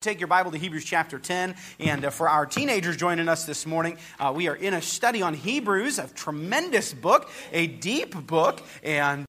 Take your Bible to Hebrews chapter 10. And uh, for our teenagers joining us this morning, uh, we are in a study on Hebrews, a tremendous book, a deep book. And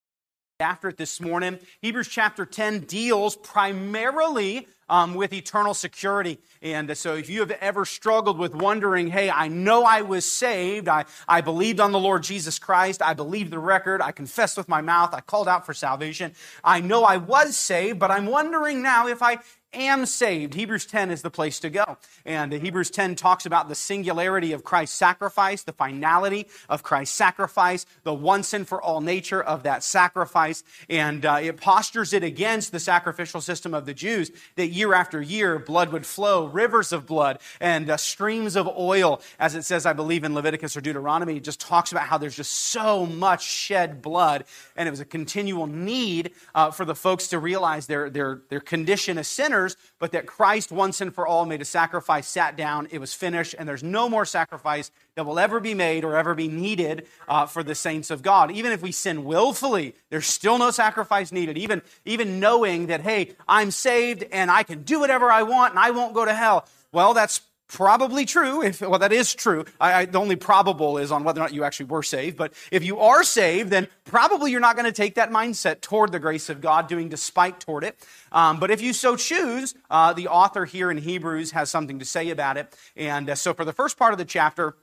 after it this morning, Hebrews chapter 10 deals primarily um, with eternal security. And so, if you have ever struggled with wondering, hey, I know I was saved, I, I believed on the Lord Jesus Christ, I believed the record, I confessed with my mouth, I called out for salvation, I know I was saved, but I'm wondering now if I am saved. Hebrews 10 is the place to go. And Hebrews 10 talks about the singularity of Christ's sacrifice, the finality of Christ's sacrifice, the once and for all nature of that sacrifice. And uh, it postures it against the sacrificial system of the Jews that year after year blood would flow, rivers of blood and uh, streams of oil, as it says, I believe, in Leviticus or Deuteronomy. It just talks about how there's just so much shed blood. And it was a continual need uh, for the folks to realize their, their, their condition as sinners sinners, but that Christ once and for all made a sacrifice, sat down, it was finished, and there's no more sacrifice that will ever be made or ever be needed uh, for the saints of God. Even if we sin willfully, there's still no sacrifice needed. Even, even knowing that, hey, I'm saved and I can do whatever I want and I won't go to hell. Well, that's probably true. If, well, that is true. I, I, the only probable is on whether or not you actually were saved. But if you are saved, then probably you're not going to take that mindset toward the grace of God, doing despite toward it. Um, but if you so choose, uh, the author here in Hebrews has something to say about it. And uh, so for the first part of the chapter,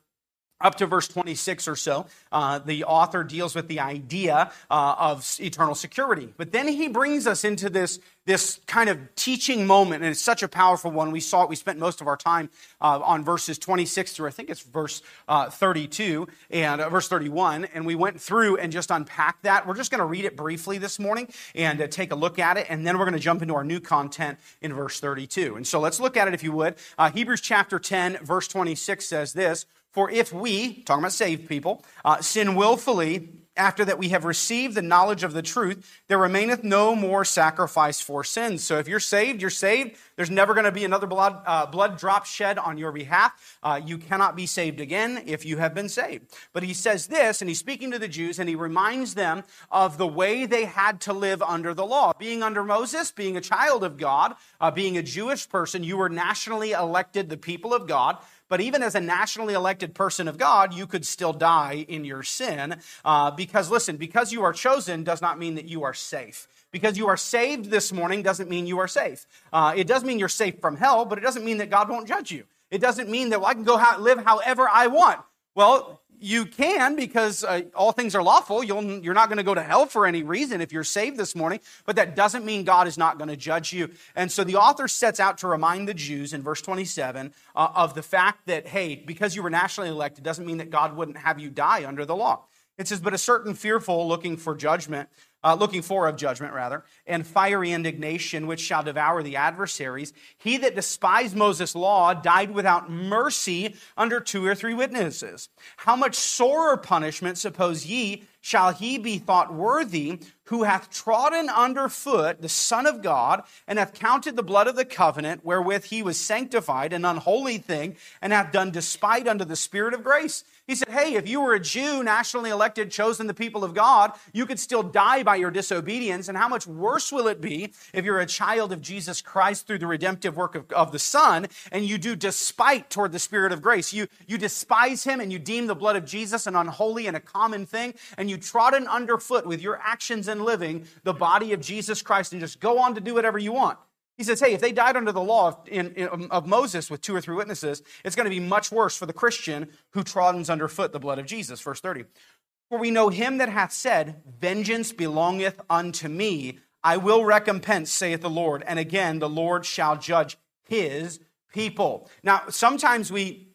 up to verse 26 or so, uh, the author deals with the idea uh, of eternal security. But then he brings us into this, this kind of teaching moment, and it's such a powerful one. We saw it, we spent most of our time uh, on verses 26 through, I think it's verse uh, 32 and uh, verse 31, and we went through and just unpacked that. We're just going to read it briefly this morning and uh, take a look at it, and then we're going to jump into our new content in verse 32. And so let's look at it if you would. Hebrews chapter 10, verse 26 says this. For if we, talking about saved people, uh, sin willfully after that we have received the knowledge of the truth, there remaineth no more sacrifice for sins. So if you're saved, you're saved. There's never going to be another blood, uh, blood drop shed on your behalf. Uh, you cannot be saved again if you have been saved. But he says this, and he's speaking to the Jews, and he reminds them of the way they had to live under the law. Being under Moses, being a child of God, uh, being a Jewish person, you were nationally elected the people of God. But even as a nationally elected person of God, you could still die in your sin. Uh, because, listen, because you are chosen does not mean that you are safe. Because you are saved this morning doesn't mean you are safe. Uh, it does mean you're safe from hell, but it doesn't mean that God won't judge you. It doesn't mean that well, I can go live however I want. Well, you can because uh, all things are lawful. you are not going to go to hell for any reason if you're saved this morning, but that doesn't mean God is not going to judge you. And so the author sets out to remind the Jews in verse 27 uh, of the fact that, hey, because you were nationally elected doesn't mean that God wouldn't have you die under the law. It says, but a certain fearful looking for judgment uh, looking for of judgment, rather, and fiery indignation which shall devour the adversaries. He that despised Moses' law died without mercy under two or three witnesses. How much sorer punishment, suppose ye, shall he be thought worthy who hath trodden under foot the Son of God, and hath counted the blood of the covenant wherewith he was sanctified an unholy thing, and hath done despite unto the Spirit of grace? He said, Hey, if you were a Jew, nationally elected, chosen the people of God, you could still die by your disobedience. And how much worse will it be if you're a child of Jesus Christ through the redemptive work of, of the Son, and you do despite toward the Spirit of grace? You, you despise him and you deem the blood of Jesus an unholy and a common thing, and you trodden underfoot with your actions and living the body of Jesus Christ and just go on to do whatever you want. He says, hey, if they died under the law of, in, in, um, of Moses with two or three witnesses, it's going to be much worse for the Christian who troddens underfoot the blood of Jesus. Verse 30. For we know him that hath said, Vengeance belongeth unto me. I will recompense, saith the Lord. And again, the Lord shall judge his people. Now, sometimes we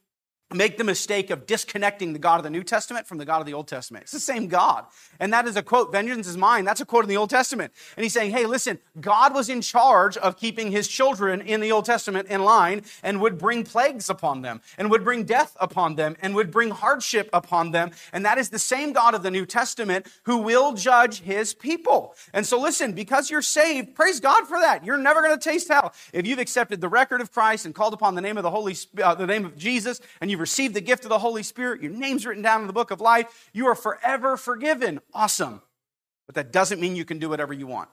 make the mistake of disconnecting the God of the New Testament from the God of the Old Testament. It's the same God. And that is a quote, vengeance is mine. That's a quote in the Old Testament. And he's saying, hey, listen, God was in charge of keeping his children in the Old Testament in line and would bring plagues upon them and would bring death upon them and would bring hardship upon them. And that is the same God of the New Testament who will judge his people. And so listen, because you're saved, praise God for that. You're never going to taste hell. If you've accepted the record of Christ and called upon the name of the Holy, uh, the name of Jesus and you've received the gift of the Holy Spirit, your name's written down in the book of life, you are forever forgiven. Awesome. But that doesn't mean you can do whatever you want.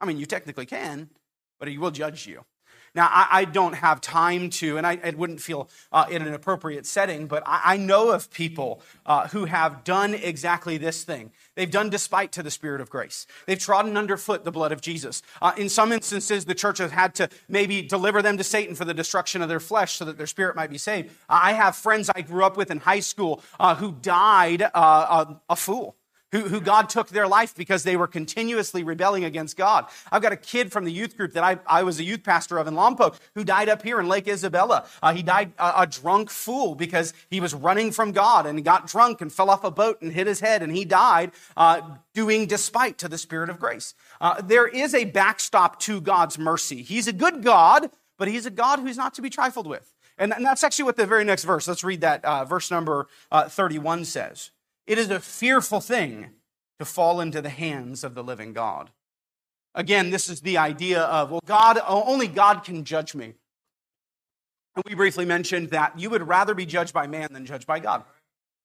I mean, you technically can, but he will judge you. Now, I, I don't have time to, and I, it wouldn't feel uh, in an appropriate setting, but I, I know of people uh, who have done exactly this thing. They've done despite to the Spirit of grace. They've trodden underfoot the blood of Jesus. Uh, in some instances, the church has had to maybe deliver them to Satan for the destruction of their flesh so that their spirit might be saved. I have friends I grew up with in high school uh, who died uh, a, a fool who, who God took their life because they were continuously rebelling against God. I've got a kid from the youth group that I, I was a youth pastor of in Lompoc who died up here in Lake Isabella. Uh, he died a, a, drunk fool because he was running from God and he got drunk and fell off a boat and hit his head and he died uh, doing despite to the Spirit of grace. Uh, there is a backstop to God's mercy. He's a good God, but he's a God who's not to be trifled with. And, and that's actually what the very next verse, let's read that, uh, verse number uh, 31 says. It is a fearful thing to fall into the hands of the living God. Again, this is the idea of, well, God, only God can judge me. And we briefly mentioned that you would rather be judged by man than judged by God.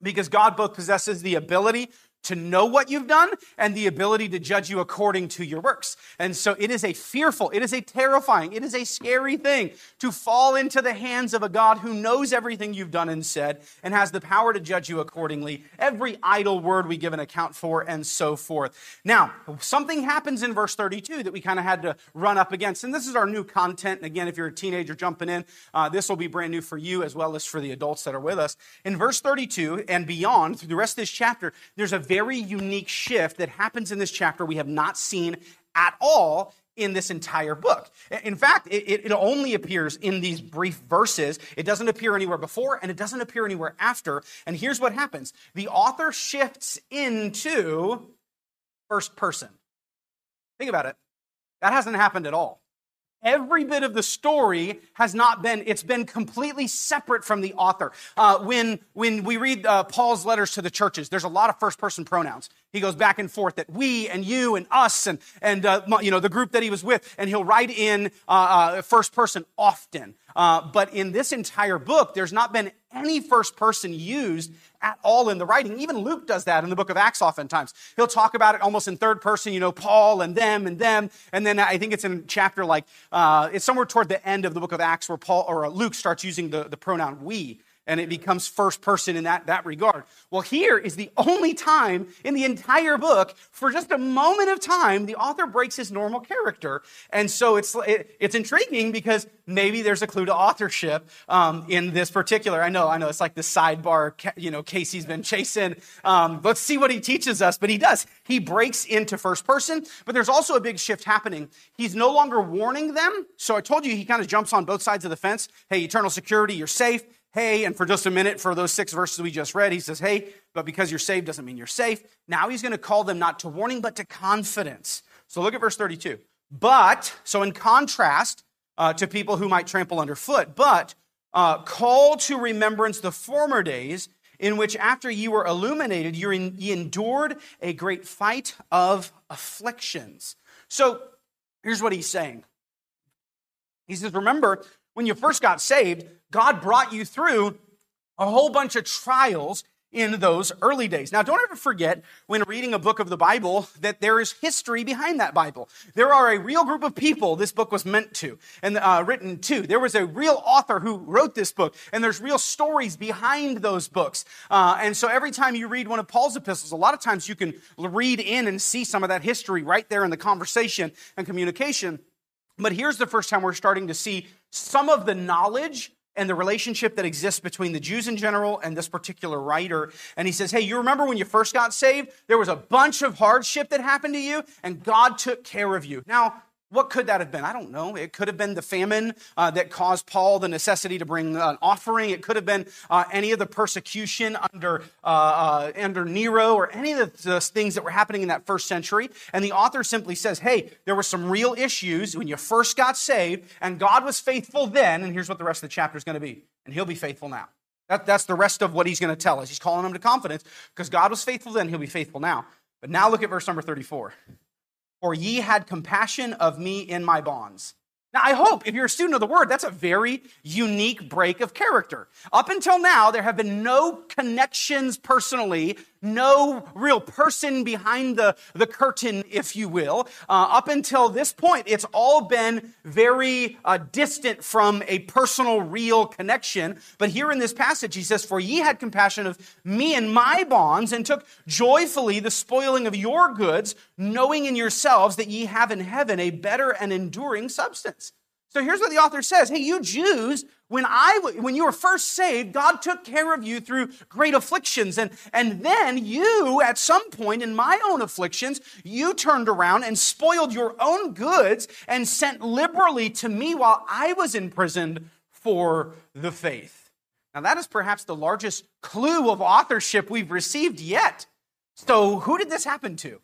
Because God both possesses the ability to know what you've done and the ability to judge you according to your works. And so it is a fearful, it is a terrifying, it is a scary thing to fall into the hands of a God who knows everything you've done and said and has the power to judge you accordingly. Every idle word we give an account for and so forth. Now, something happens in verse 32 that we kind of had to run up against. And this is our new content. And again, if you're a teenager jumping in, uh, this will be brand new for you as well as for the adults that are with us. In verse 32 and beyond, through the rest of this chapter, there's a very unique shift that happens in this chapter we have not seen at all in this entire book. In fact, it, it, only appears in these brief verses. It doesn't appear anywhere before and it doesn't appear anywhere after. And here's what happens the author shifts into first person. Think about it. That hasn't happened at all every bit of the story has not been it's been completely separate from the author. Uh, when when we read uh, paul's letters to the churches there's a lot of first person pronouns he goes back and forth that we and you and us and and uh, you know the group that he was with and he'll write in uh, uh, first person often uh, but in this entire book there's not been any first person used at all in the writing. Even Luke does that in the book of Acts oftentimes. He'll talk about it almost in third person, you know, Paul and them and them. And then I think it's in chapter like, uh, it's somewhere toward the end of the book of Acts where Paul or uh, Luke starts using the, the pronoun we and it becomes first person in that, that regard. Well, here is the only time in the entire book, for just a moment of time, the author breaks his normal character. And so it's, it, it's intriguing because maybe there's a clue to authorship um, in this particular. I know, I know, it's like the sidebar, you know, Casey's been chasing. Um, let's see what he teaches us. But he does. He breaks into first person, but there's also a big shift happening. He's no longer warning them. So I told you he kind of jumps on both sides of the fence. Hey, eternal security, you're safe hey, and for just a minute, for those six verses we just read, he says, hey, but because you're saved doesn't mean you're safe. Now he's going to call them not to warning, but to confidence. So look at verse 32. But, so in contrast uh, to people who might trample underfoot, but uh, call to remembrance the former days in which after you were illuminated, you endured a great fight of afflictions. So here's what he's saying. He says, Remember, when you first got saved, God brought you through a whole bunch of trials in those early days. Now, don't ever forget when reading a book of the Bible that there is history behind that Bible. There are a real group of people this book was meant to and uh, written to. There was a real author who wrote this book, and there's real stories behind those books. Uh, and so every time you read one of Paul's epistles, a lot of times you can read in and see some of that history right there in the conversation and communication. But here's the first time we're starting to see some of the knowledge and the relationship that exists between the Jews in general and this particular writer. And he says, Hey, you remember when you first got saved? There was a bunch of hardship that happened to you, and God took care of you. Now, what could that have been? I don't know. It could have been the famine uh, that caused Paul the necessity to bring an offering. It could have been uh, any of the persecution under, uh, uh under Nero or any of the, things that were happening in that first century. And the author simply says, hey, there were some real issues when you first got saved, and God was faithful then. And here's what the rest of the chapter is going to be. And he'll be faithful now. That, that's the rest of what he's going to tell us. He's calling them to confidence because God was faithful then, he'll be faithful now. But now look at verse number 34. For ye had compassion of me in my bonds. Now, I hope if you're a student of the word, that's a very unique break of character. Up until now, there have been no connections personally no real person behind the, the curtain, if you will. Uh, up until this point, it's all been very uh, distant from a personal, real connection. But here in this passage, he says, For ye had compassion of me and my bonds, and took joyfully the spoiling of your goods, knowing in yourselves that ye have in heaven a better and enduring substance. So here's what the author says. Hey, you Jews, when I, when you were first saved, God took care of you through great afflictions. And, and then you, at some point in my own afflictions, you turned around and spoiled your own goods and sent liberally to me while I was imprisoned for the faith. Now that is perhaps the largest clue of authorship we've received yet. So who did this happen to?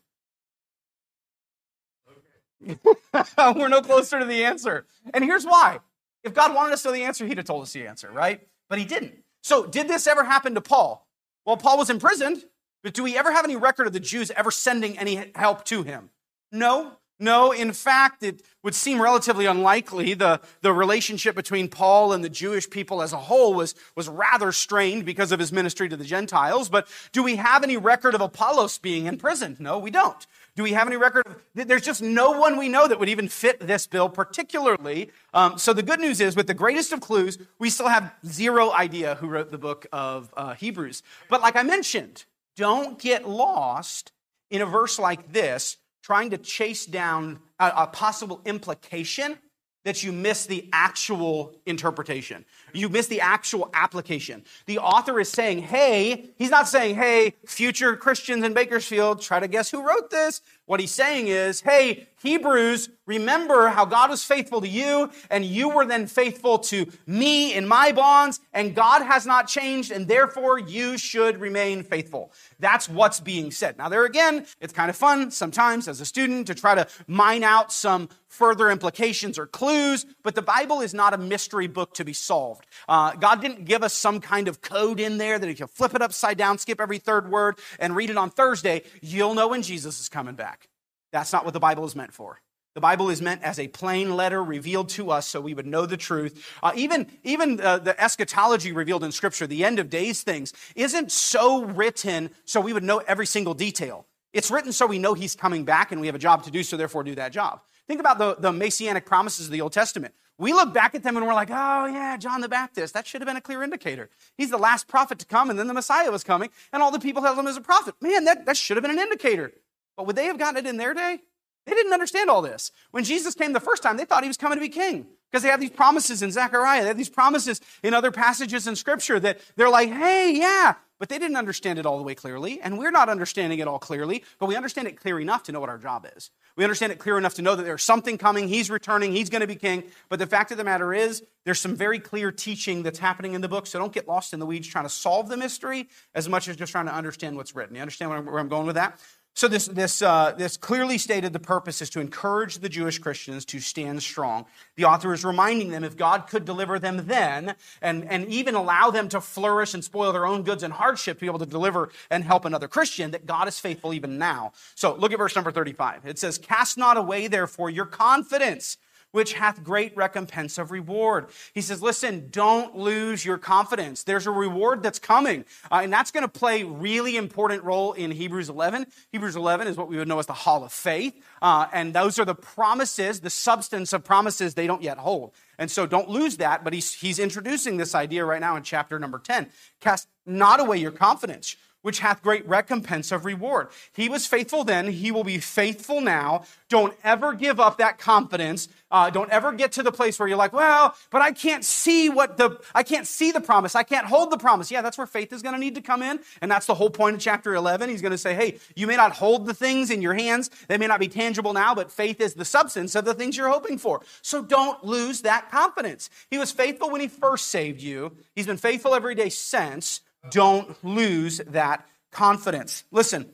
We're no closer to the answer. And here's why. If God wanted us to know the answer, he'd have told us the answer, right? But he didn't. So, did this ever happen to Paul? Well, Paul was imprisoned, but do we ever have any record of the Jews ever sending any help to him? No. No, in fact, it would seem relatively unlikely. The, the relationship between Paul and the Jewish people as a whole was, was rather strained because of his ministry to the Gentiles. But do we have any record of Apollos being imprisoned? No, we don't. Do we have any record? Of, there's just no one we know that would even fit this bill, particularly. Um, so the good news is, with the greatest of clues, we still have zero idea who wrote the book of uh, Hebrews. But like I mentioned, don't get lost in a verse like this, trying to chase down a, a possible implication that you miss the actual interpretation. You miss the actual application. The author is saying, hey, he's not saying, hey, future Christians in Bakersfield, try to guess who wrote this. What he's saying is, hey, Hebrews, remember how God was faithful to you, and you were then faithful to me in my bonds, and God has not changed, and therefore you should remain faithful. That's what's being said. Now, there again, it's kind of fun sometimes as a student to try to mine out some further implications or clues, but the Bible is not a mystery book to be solved. Uh, God didn't give us some kind of code in there that if you flip it upside down, skip every third word, and read it on Thursday, you'll know when Jesus is coming back. That's not what the Bible is meant for. The Bible is meant as a plain letter revealed to us so we would know the truth. Uh, even even uh, the eschatology revealed in Scripture, the end of days things, isn't so written so we would know every single detail. It's written so we know He's coming back and we have a job to do, so therefore do that job. Think about the, the messianic promises of the Old Testament. We look back at them and we're like, oh, yeah, John the Baptist. That should have been a clear indicator. He's the last prophet to come, and then the Messiah was coming, and all the people held him as a prophet. Man, that, that should have been an indicator. But would they have gotten it in their day? They didn't understand all this. When Jesus came the first time, they thought he was coming to be king because they have these promises in Zechariah. They have these promises in other passages in Scripture that they're like, hey, yeah, but they didn't understand it all the way clearly. And we're not understanding it all clearly, but we understand it clear enough to know what our job is. We understand it clear enough to know that there's something coming, he's returning, he's going to be king. But the fact of the matter is, there's some very clear teaching that's happening in the book, so don't get lost in the weeds trying to solve the mystery as much as just trying to understand what's written. You understand where I'm going with that? So, this, this, uh, this clearly stated the purpose is to encourage the Jewish Christians to stand strong. The author is reminding them if God could deliver them then and, and even allow them to flourish and spoil their own goods and hardship to be able to deliver and help another Christian, that God is faithful even now. So, look at verse number 35. It says, Cast not away, therefore, your confidence which hath great recompense of reward. He says, listen, don't lose your confidence. There's a reward that's coming. Uh, and that's going to play really important role in Hebrews 11. Hebrews 11 is what we would know as the hall of faith. Uh, and those are the promises, the substance of promises they don't yet hold. And so don't lose that, but he's, he's introducing this idea right now in chapter number 10. Cast not away your confidence, which hath great recompense of reward. He was faithful then, he will be faithful now. Don't ever give up that confidence. Uh, don't ever get to the place where you're like, well, but I can't see what the, I can't see the promise. I can't hold the promise. Yeah, that's where faith is going to need to come in. And that's the whole point of chapter 11. He's going to say, hey, you may not hold the things in your hands. They may not be tangible now, but faith is the substance of the things you're hoping for. So don't lose that confidence. He was faithful when he first saved you. He's been faithful every day since. Don't lose that confidence. Listen,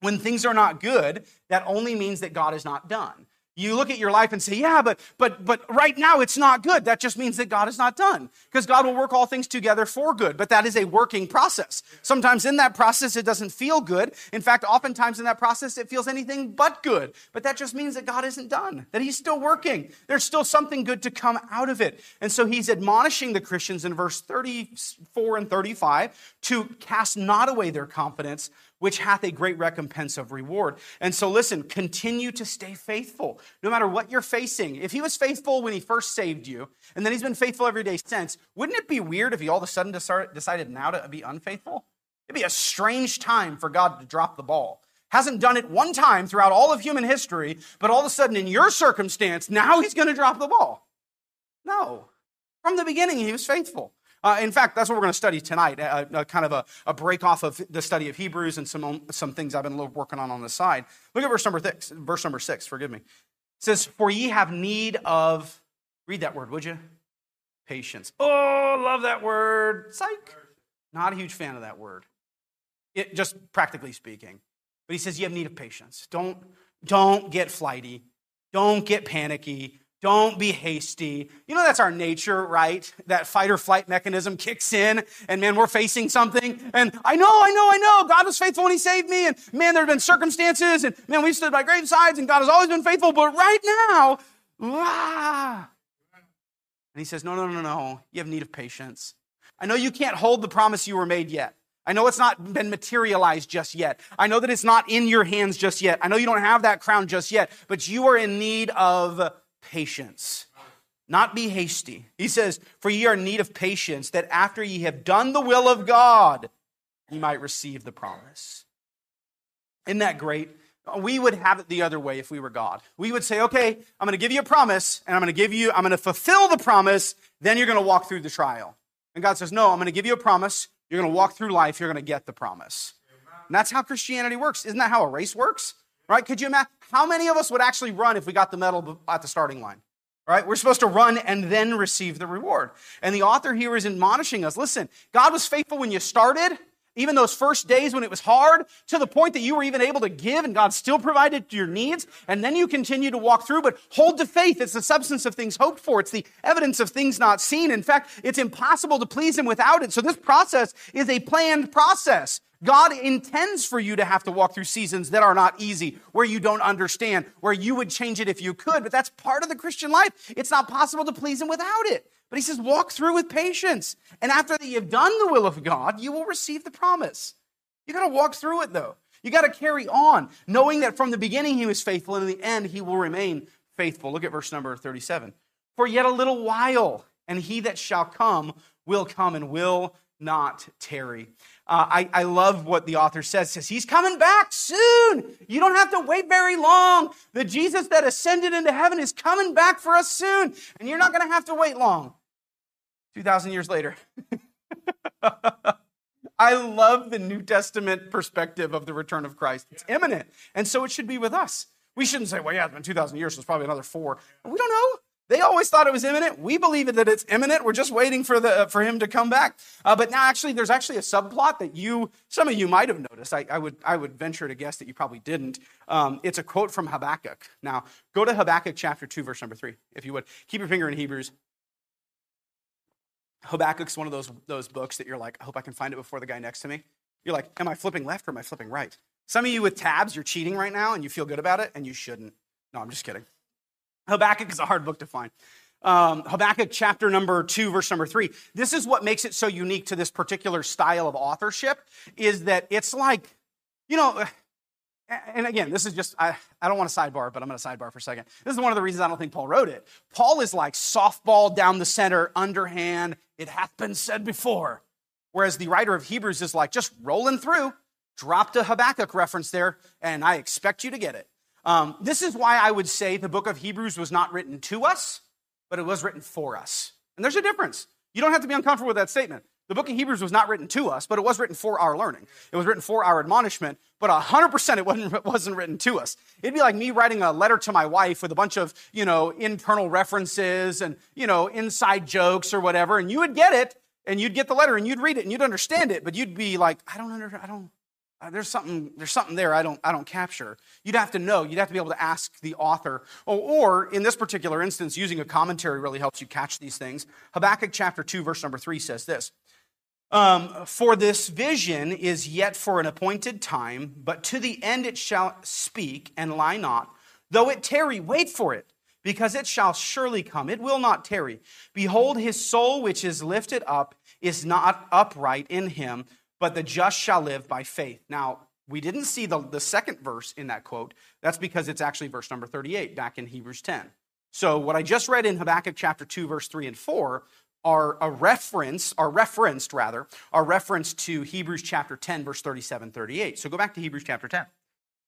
when things are not good, that only means that God is not done. You look at your life and say, yeah, but, but, but right now it's not good. That just means that God is not done. Because God will work all things together for good. But that is a working process. Sometimes in that process it doesn't feel good. In fact, oftentimes in that process it feels anything but good. But that just means that God isn't done. That He's still working. There's still something good to come out of it. And so He's admonishing the Christians in verse 34 and 35 to cast not away their confidence which hath a great recompense of reward. And so, listen, continue to stay faithful, no matter what you're facing. If he was faithful when he first saved you, and then he's been faithful every day since, wouldn't it be weird if he all of a sudden decided now to be unfaithful? It'd be a strange time for God to drop the ball. Hasn't done it one time throughout all of human history, but all of a sudden in your circumstance, now he's going to drop the ball. No. From the beginning, he was faithful. Uh, in fact, that's what we're going to study tonight, a, a kind of a, a, break off of the study of Hebrews and some, some things I've been working on on the side. Look at verse number six, verse number six, forgive me. It says, For ye have need of, read that word, would you? Patience. Oh, love that word. Psych. Not a huge fan of that word. It, just practically speaking. But he says, You have need of patience. Don't, don't get flighty. Don't get panicky. Don't be hasty. You know, that's our nature, right? That fight or flight mechanism kicks in, and man, we're facing something. And I know, I know, I know, God was faithful when He saved me. And man, there have been circumstances, and man, we've stood by gravesides, and God has always been faithful. But right now, ah. And He says, No, no, no, no. You have need of patience. I know you can't hold the promise you were made yet. I know it's not been materialized just yet. I know that it's not in your hands just yet. I know you don't have that crown just yet, but you are in need of patience. Not be hasty. He says, For ye are in need of patience, that after ye have done the will of God, ye might receive the promise. Isn't that great? We would have it the other way if we were God. We would say, okay, I'm going to give you a promise, and I'm going to give you, I'm going to fulfill the promise, then you're going to walk through the trial. And God says, no, I'm going to give you a promise. You're going to walk through life. You're going to get the promise. And that's how Christianity works. Isn't that how a race works? Right? Could you imagine? How many of us would actually run if we got the medal at the starting line? Right? We're supposed to run and then receive the reward. And the author here is admonishing us listen, God was faithful when you started, even those first days when it was hard, to the point that you were even able to give and God still provided your needs. And then you continue to walk through, but hold to faith. It's the substance of things hoped for. It's the evidence of things not seen. In fact, it's impossible to please Him without it. So this process is a planned process. God intends for you to have to walk through seasons that are not easy, where you don't understand, where you would change it if you could, but that's part of the Christian life. It's not possible to please Him without it. But He says, walk through with patience. And after that you've done the will of God, you will receive the promise. You got to walk through it though. You got to carry on, knowing that from the beginning He was faithful, and in the end He will remain faithful. Look at verse number 37. For yet a little while, and He that shall come will come and will not tarry. Uh, I, I love what the author says. Says he's coming back soon. You don't have to wait very long. The Jesus that ascended into heaven is coming back for us soon, and you're not going to have to wait long. Two thousand years later. I love the New Testament perspective of the return of Christ. It's imminent, and so it should be with us. We shouldn't say, "Well, yeah, it's been two thousand years, so it's probably another four. We don't know. They always thought it was imminent. We believe that it's imminent. We're just waiting for, the, for him to come back. Uh, but now, actually, there's actually a subplot that you, some of you might have noticed. I, I would, I would venture to guess that you probably didn't. Um, it's a quote from Habakkuk. Now, go to Habakkuk chapter 2, verse number 3, if you would. Keep your finger in Hebrews. Habakkuk's one of those, those books that you're like, I hope I can find it before the guy next to me. You're like, am I flipping left or am I flipping right? Some of you with tabs, you're cheating right now and you feel good about it, and you shouldn't. No, I'm just kidding. Habakkuk is a hard book to find. Um, Habakkuk chapter number two, verse number three. This is what makes it so unique to this particular style of authorship is that it's like, you know, and again, this is just, I, I don't want to sidebar, but I'm going to sidebar for a second. This is one of the reasons I don't think Paul wrote it. Paul is like softball down the center, underhand, it hath been said before. Whereas the writer of Hebrews is like just rolling through, dropped a Habakkuk reference there, and I expect you to get it. Um, this is why I would say the book of Hebrews was not written to us, but it was written for us. And there's a difference. You don't have to be uncomfortable with that statement. The book of Hebrews was not written to us, but it was written for our learning. It was written for our admonishment, but 100% it wasn't, wasn't written to us. It'd be like me writing a letter to my wife with a bunch of, you know, internal references and, you know, inside jokes or whatever, and you would get it, and you'd get the letter, and you'd read it, and you'd understand it, but you'd be like, I don't understand, I don't, uh, there's something there's something there I don't I don't capture. You'd have to know. You'd have to be able to ask the author. Or, or in this particular instance, using a commentary really helps you catch these things. Habakkuk chapter two verse number three says this. Um, for this vision is yet for an appointed time, but to the end it shall speak and lie not. Though it tarry, wait for it, because it shall surely come. It will not tarry. Behold, his soul which is lifted up is not upright in him, but the just shall live by faith. Now, we didn't see the, the second verse in that quote. That's because it's actually verse number 38 back in Hebrews 10. So, what I just read in Habakkuk chapter 2, verse 3 and 4 are a reference, are referenced rather, are reference to Hebrews chapter 10, verse 37, 38. So, go back to Hebrews chapter 10.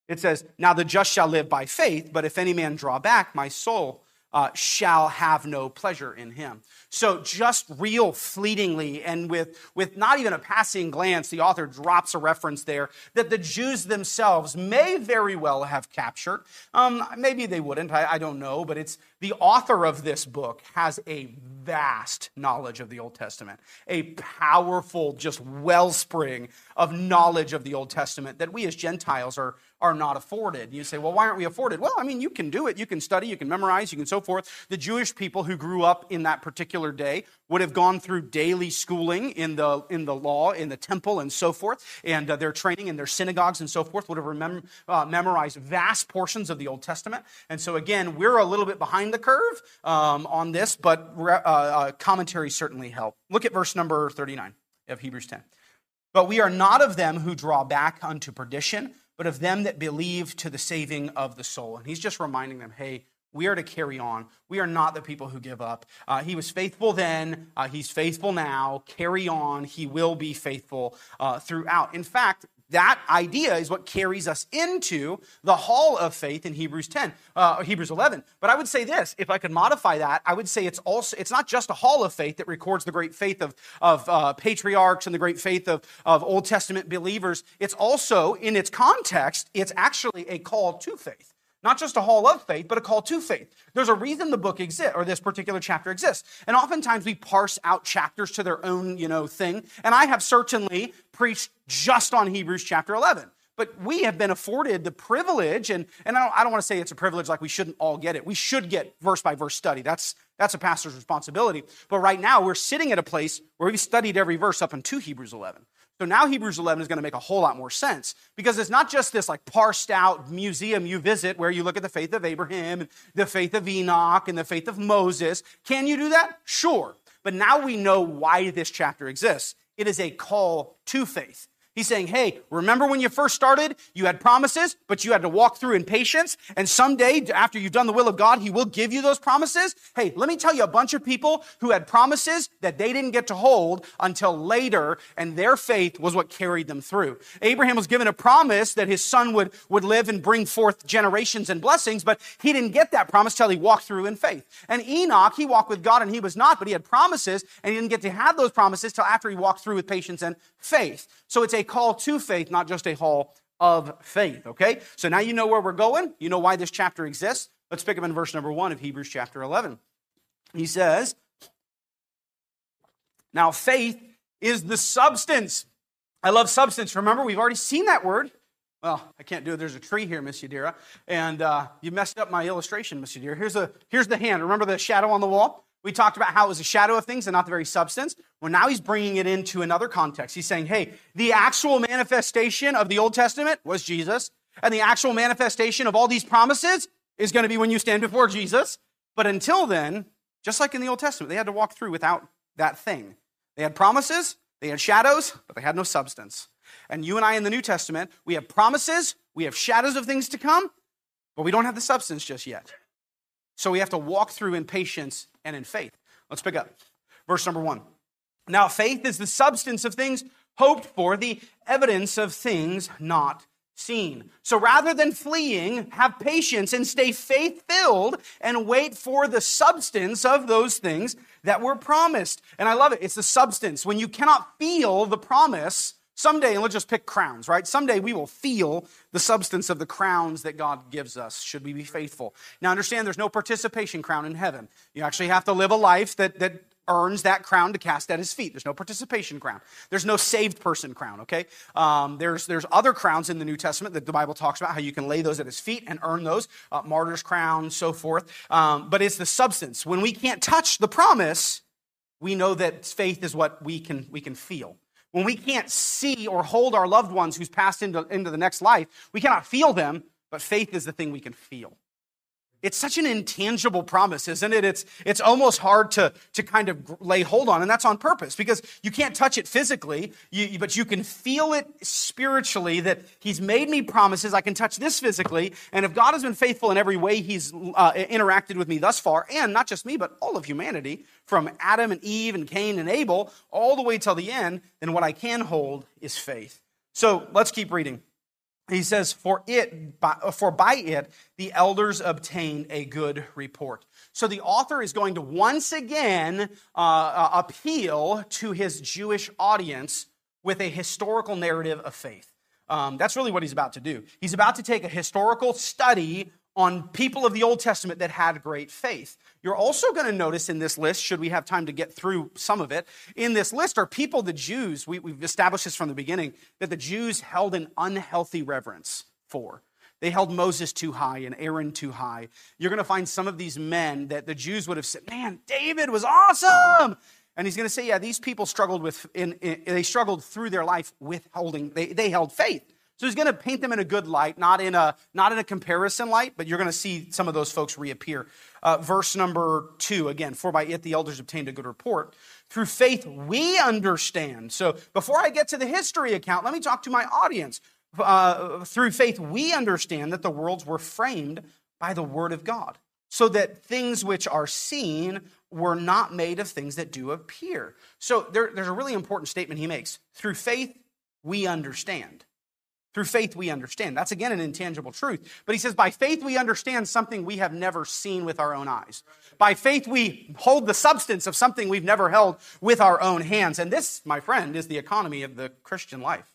It says, Now the just shall live by faith, but if any man draw back, my soul uh, shall have no pleasure in him. So, just real fleetingly, and with, with not even a passing glance, the author drops a reference there that the Jews themselves may very well have captured. Um, maybe they wouldn't, I, I don't know, but it's the author of this book has a vast knowledge of the Old Testament, a powerful, just wellspring of knowledge of the Old Testament that we as Gentiles are, are not afforded. You say, well, why aren't we afforded? Well, I mean, you can do it. You can study, you can memorize, you can so forth. The Jewish people who grew up in that particular day would have gone through daily schooling in the, in the law, in the temple, and so forth. And uh, their training in their synagogues and so forth would have remem- uh, memorized vast portions of the Old Testament. And so, again, we're a little bit behind the curve um, on this, but uh, uh, commentary certainly help. Look at verse number 39 of Hebrews 10. But we are not of them who draw back unto perdition, but of them that believe to the saving of the soul. And he's just reminding them, hey, we are to carry on. We are not the people who give up. Uh, he was faithful then. Uh, he's faithful now. Carry on. He will be faithful uh, throughout. In fact, that idea is what carries us into the hall of faith in Hebrews 10, uh, Hebrews 11. But I would say this, if I could modify that, I would say it's also, it's not just a hall of faith that records the great faith of, of uh, patriarchs and the great faith of, of Old Testament believers. It's also, in its context, it's actually a call to faith. Not just a hall of faith, but a call to faith. There's a reason the book exists, or this particular chapter exists. And oftentimes we parse out chapters to their own, you know, thing. And I have certainly preached just on Hebrews chapter 11. But we have been afforded the privilege, and, and I, don't, I don't want to say it's a privilege like we shouldn't all get it. We should get verse by verse study. That's, that's a pastor's responsibility. But right now, we're sitting at a place where we've studied every verse up into Hebrews 11. So now Hebrews 11 is going to make a whole lot more sense because it's not just this like parsed out museum you visit where you look at the faith of Abraham, and the faith of Enoch, and the faith of Moses. Can you do that? Sure. But now we know why this chapter exists. It is a call to faith. He's saying, hey, remember when you first started? You had promises, but you had to walk through in patience. And someday, after you've done the will of God, He will give you those promises. Hey, let me tell you a bunch of people who had promises that they didn't get to hold until later, and their faith was what carried them through. Abraham was given a promise that his son would, would live and bring forth generations and blessings, but he didn't get that promise till he walked through in faith. And Enoch, he walked with God and he was not, but he had promises, and he didn't get to have those promises till after he walked through with patience and faith. So it's a call to faith, not just a hall of faith, okay? So now you know where we're going. You know why this chapter exists. Let's pick up in verse number one of Hebrews chapter 11. He says, Now faith is the substance. I love substance. Remember, we've already seen that word. Well, I can't do it. There's a tree here, Miss Yadira. And uh, you messed up my illustration, Miss Yadira. Here's, a, here's the hand. Remember the shadow on the wall? We talked about how it was a shadow of things and not the very substance. Well, now he's bringing it into another context. He's saying, hey, the actual manifestation of the Old Testament was Jesus, and the actual manifestation of all these promises is going to be when you stand before Jesus. But until then, just like in the Old Testament, they had to walk through without that thing. They had promises, they had shadows, but they had no substance. And you and I in the New Testament, we have promises, we have shadows of things to come, but we don't have the substance just yet. So we have to walk through in patience and in faith. Let's pick up. Verse number one. Now, faith is the substance of things hoped for, the evidence of things not seen. So rather than fleeing, have patience and stay faith filled and wait for the substance of those things that were promised. And I love it. It's the substance. When you cannot feel the promise, Someday, and let's just pick crowns, right? Someday we will feel the substance of the crowns that God gives us, should we be faithful. Now, understand there's no participation crown in heaven. You actually have to live a life that, that earns that crown to cast at his feet. There's no participation crown. There's no saved person crown, okay? Um, there's, there's other crowns in the New Testament that the Bible talks about, how you can lay those at his feet and earn those, uh, martyr's crown, so forth. Um, but it's the substance. When we can't touch the promise, we know that faith is what we can, we can feel. When we can't see or hold our loved ones who's passed into, into the next life, we cannot feel them, but faith is the thing we can feel. It's such an intangible promise, isn't it? It's, it's almost hard to, to kind of lay hold on, and that's on purpose because you can't touch it physically, you, but you can feel it spiritually that He's made me promises. I can touch this physically, and if God has been faithful in every way He's uh, interacted with me thus far, and not just me, but all of humanity, from Adam and Eve and Cain and Abel, all the way till the end, then what I can hold is faith. So let's keep reading he says, for it, for by it, the elders obtained a good report. So the author is going to once again uh, uh, appeal to his Jewish audience with a historical narrative of faith. Um, that's really what he's about to do. He's about to take a historical study on people of the Old Testament that had great faith. You're also going to notice in this list, should we have time to get through some of it, in this list are people, the Jews, we, have established this from the beginning, that the Jews held an unhealthy reverence for. They held Moses too high and Aaron too high. You're going to find some of these men that the Jews would have said, man, David was awesome. And he's going to say, yeah, these people struggled with, in, in, they struggled through their life with holding, they, they held faith. So he's going to paint them in a good light, not in a, not in a comparison light, but you're going to see some of those folks reappear. Uh, verse number two, again, for by it the elders obtained a good report. Through faith we understand. So before I get to the history account, let me talk to my audience. Uh, through faith we understand that the worlds were framed by the word of God, so that things which are seen were not made of things that do appear. So there, there's a really important statement he makes. Through faith we understand. Through faith, we understand. That's again an intangible truth. But he says, by faith, we understand something we have never seen with our own eyes. By faith, we hold the substance of something we've never held with our own hands. And this, my friend, is the economy of the Christian life.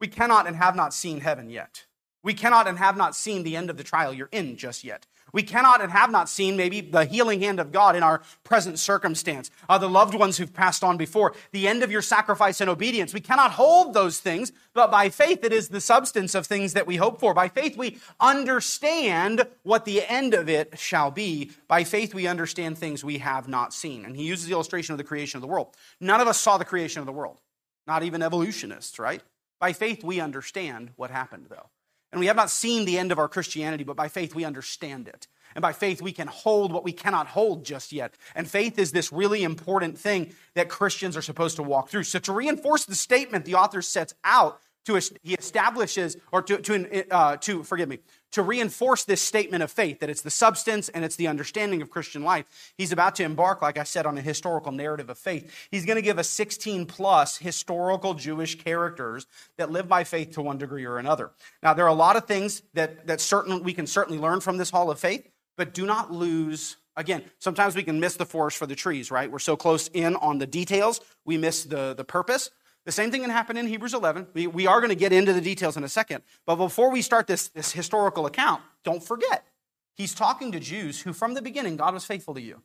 We cannot and have not seen heaven yet. We cannot and have not seen the end of the trial you're in just yet. We cannot and have not seen maybe the healing hand of God in our present circumstance, uh, the loved ones who've passed on before, the end of your sacrifice and obedience. We cannot hold those things, but by faith it is the substance of things that we hope for. By faith we understand what the end of it shall be. By faith we understand things we have not seen. And he uses the illustration of the creation of the world. None of us saw the creation of the world, not even evolutionists, right? By faith we understand what happened, though. And we have not seen the end of our Christianity, but by faith we understand it. And by faith we can hold what we cannot hold just yet. And faith is this really important thing that Christians are supposed to walk through. So to reinforce the statement the author sets out, to, he establishes, or to, to, uh, to, forgive me, to reinforce this statement of faith, that it's the substance and it's the understanding of Christian life, he's about to embark, like I said, on a historical narrative of faith. He's going to give us 16 plus historical Jewish characters that live by faith to one degree or another. Now, there are a lot of things that, that certain, we can certainly learn from this hall of faith, but do not lose Again, sometimes we can miss the forest for the trees, right? We're so close in on the details, we miss the, the purpose. The same thing can happen in Hebrews 11. We, we are going to get into the details in a second. But before we start this, this historical account, don't forget, he's talking to Jews who, from the beginning, God was faithful to you.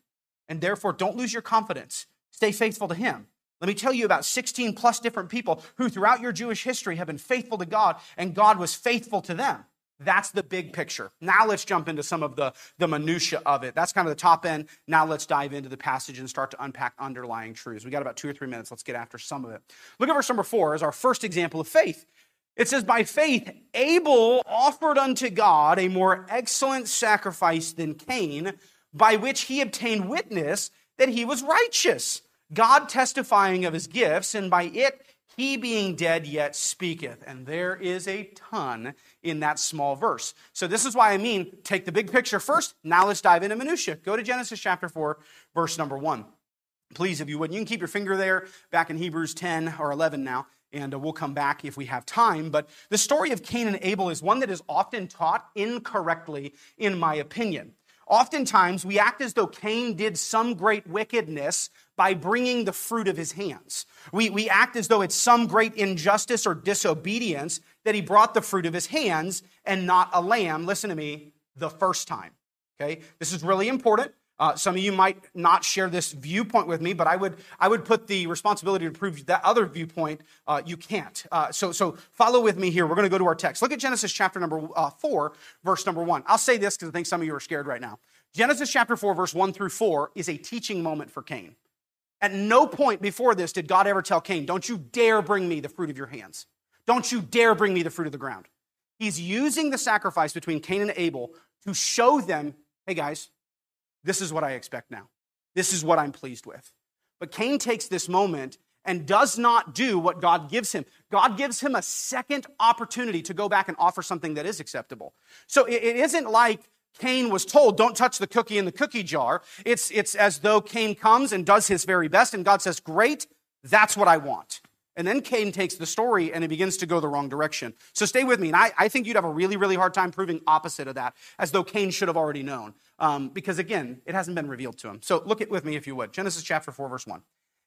And therefore, don't lose your confidence. Stay faithful to him. Let me tell you about 16 plus different people who, throughout your Jewish history, have been faithful to God, and God was faithful to them. That's the big picture. Now let's jump into some of the, the minutia of it. That's kind of the top end. Now let's dive into the passage and start to unpack underlying truths. We got about two or three minutes. Let's get after some of it. Look at verse number four as our first example of faith. It says, By faith, Abel offered unto God a more excellent sacrifice than Cain, by which he obtained witness that he was righteous, God testifying of his gifts, and by it he being dead yet speaketh. And there is a ton in that small verse. So this is why I mean take the big picture first. Now let's dive into minutia. Go to Genesis chapter 4, verse number 1. Please, if you would, you can keep your finger there back in Hebrews 10 or 11 now, and uh, we'll come back if we have time. But the story of Cain and Abel is one that is often taught incorrectly, in my opinion. Oftentimes, we act as though Cain did some great wickedness by bringing the fruit of his hands. We, we act as though it's some great injustice or disobedience that he brought the fruit of his hands and not a lamb, listen to me, the first time. Okay? This is really important. Uh, some of you might not share this viewpoint with me, but I would, I would put the responsibility to prove that other viewpoint uh, you can't. Uh, so, so follow with me here. We're going to go to our text. Look at Genesis chapter number uh, 4, verse number 1. I'll say this because I think some of you are scared right now. Genesis chapter 4, verse 1 through 4 is a teaching moment for Cain. At no point before this did God ever tell Cain, Don't you dare bring me the fruit of your hands. Don't you dare bring me the fruit of the ground. He's using the sacrifice between Cain and Abel to show them, hey guys, this is what I expect now. This is what I'm pleased with. But Cain takes this moment and does not do what God gives him. God gives him a second opportunity to go back and offer something that is acceptable. So it isn't like Cain was told, don't touch the cookie in the cookie jar. It's, it's as though Cain comes and does his very best, and God says, Great, that's what I want. And then Cain takes the story and it begins to go the wrong direction. So stay with me. And I, I think you'd have a really, really hard time proving opposite of that, as though Cain should have already known. Um, because again, it hasn't been revealed to him. So look it with me if you would. Genesis chapter 4, verse 1.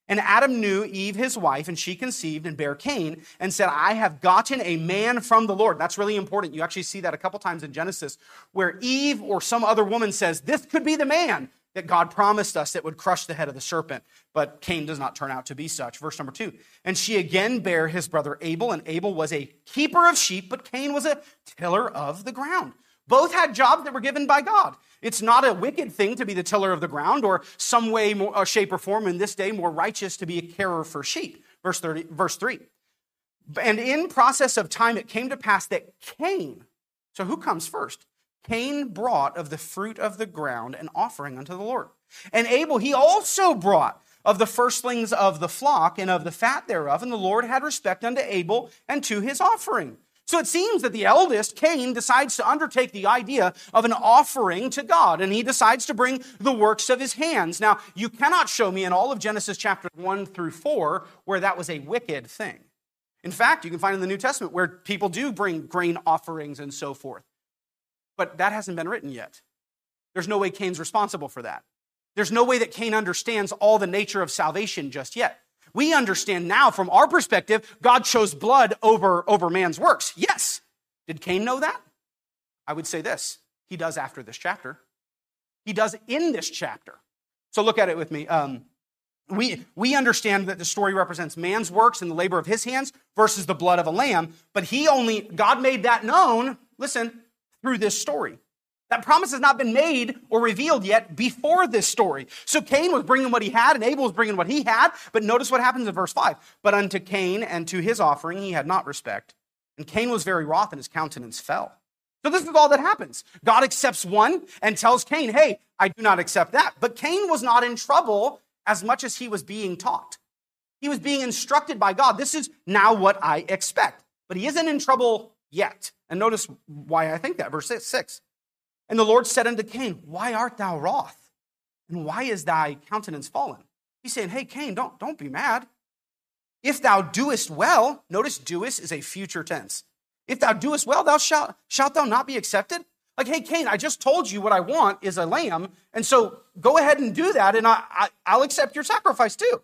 And Adam knew Eve, his wife, and she conceived and bare Cain and said, I have gotten a man from the Lord. That's really important. You actually see that a couple times in Genesis where Eve or some other woman says, This could be the man that God promised us that would crush the head of the serpent. But Cain does not turn out to be such. Verse number two. And she again bare his brother Abel, and Abel was a keeper of sheep, but Cain was a tiller of the ground. Both had jobs that were given by God. It's not a wicked thing to be the tiller of the ground or some way, more, uh, shape, or form in this day more righteous to be a carer for sheep. Verse, 30, verse 3. And in process of time, it came to pass that Cain, so who comes first? Cain brought of the fruit of the ground an offering unto the Lord. And Abel, he also brought of the firstlings of the flock and of the fat thereof. And the Lord had respect unto Abel and to his offering. So it seems that the eldest, Cain, decides to undertake the idea of an offering to God, and he decides to bring the works of his hands. Now, you cannot show me in all of Genesis chapter 1 through 4 where that was a wicked thing. In fact, you can find in the New Testament where people do bring grain offerings and so forth. But that hasn't been written yet. There's no way Cain's responsible for that. There's no way that Cain understands all the nature of salvation just yet. We understand now from our perspective, God chose blood over, over man's works. Yes. Did Cain know that? I would say this he does after this chapter. He does in this chapter. So look at it with me. Um, we, we understand that the story represents man's works and the labor of his hands versus the blood of a lamb, but he only, God made that known, listen, through this story. That promise has not been made or revealed yet before this story. So Cain was bringing what he had, and Abel was bringing what he had. But notice what happens in verse 5. But unto Cain and to his offering he had not respect. And Cain was very wroth, and his countenance fell. So this is all that happens. God accepts one and tells Cain, hey, I do not accept that. But Cain was not in trouble as much as he was being taught. He was being instructed by God. This is now what I expect. But he isn't in trouble yet. And notice why I think that. Verse 6. And the Lord said unto Cain, Why art thou wroth? And why is thy countenance fallen? He's saying, Hey, Cain, don't, don't be mad. If thou doest well, notice doest is a future tense. If thou doest well, thou shalt, shalt thou not be accepted? Like, hey, Cain, I just told you what I want is a lamb, and so go ahead and do that, and I, I, I'll accept your sacrifice too.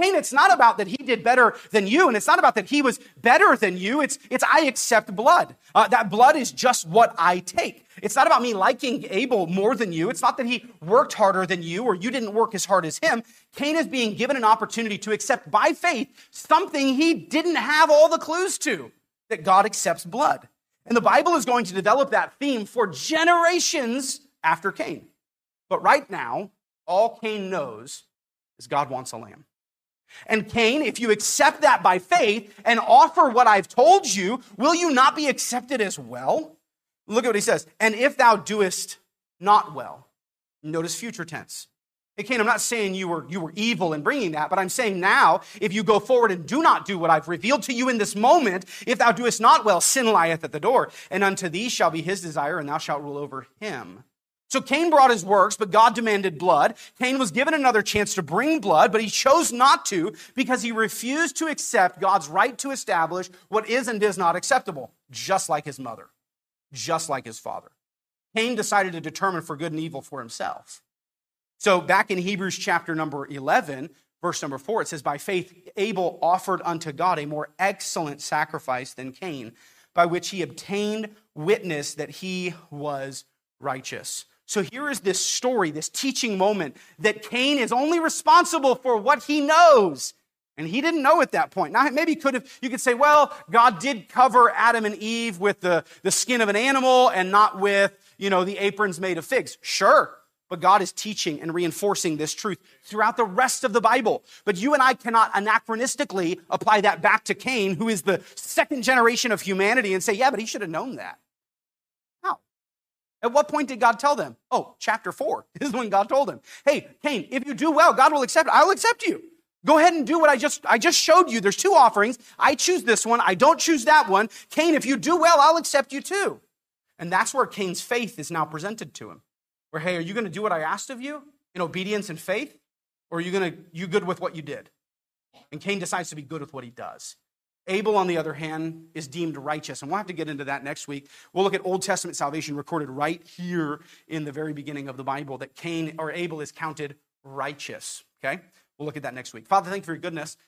Cain, it's not about that he did better than you, and it's not about that he was better than you. It's, it's I accept blood. Uh, that blood is just what I take. It's not about me liking Abel more than you. It's not that he worked harder than you or you didn't work as hard as him. Cain is being given an opportunity to accept by faith something he didn't have all the clues to that God accepts blood. And the Bible is going to develop that theme for generations after Cain. But right now, all Cain knows is God wants a lamb. And Cain, if you accept that by faith and offer what I've told you, will you not be accepted as well? Look at what he says. And if thou doest not well, notice future tense. Hey, Cain, I'm not saying you were, you were evil in bringing that, but I'm saying now, if you go forward and do not do what I've revealed to you in this moment, if thou doest not well, sin lieth at the door, and unto thee shall be his desire, and thou shalt rule over him. So Cain brought his works, but God demanded blood. Cain was given another chance to bring blood, but he chose not to because he refused to accept God's right to establish what is and is not acceptable, just like his mother, just like his father. Cain decided to determine for good and evil for himself. So back in Hebrews chapter number 11, verse number 4, it says, By faith Abel offered unto God a more excellent sacrifice than Cain, by which he obtained witness that he was righteous. So here is this story, this teaching moment that Cain is only responsible for what he knows. And he didn't know at that point. Now, maybe could have, you could say, well, God did cover Adam and Eve with the, the skin of an animal and not with, you know, the aprons made of figs. Sure. But God is teaching and reinforcing this truth throughout the rest of the Bible. But you and I cannot anachronistically apply that back to Cain, who is the second generation of humanity, and say, yeah, but he should have known that. At what point did God tell them? Oh, chapter 4 is when God told him, Hey, Cain, if you do well, God will accept. I'll accept you. Go ahead and do what I just I just showed you. There's two offerings. I choose this one. I don't choose that one. Cain, if you do well, I'll accept you too. And that's where Cain's faith is now presented to him. Where, hey, are you going to do what I asked of you in obedience and faith? Or are you going to you good with what you did? And Cain decides to be good with what he does. Abel, on the other hand, is deemed righteous. And we'll have to get into that next week. We'll look at Old Testament salvation recorded right here in the very beginning of the Bible that Cain or Abel is counted righteous. Okay? We'll look at that next week. Father, thank you for your goodness.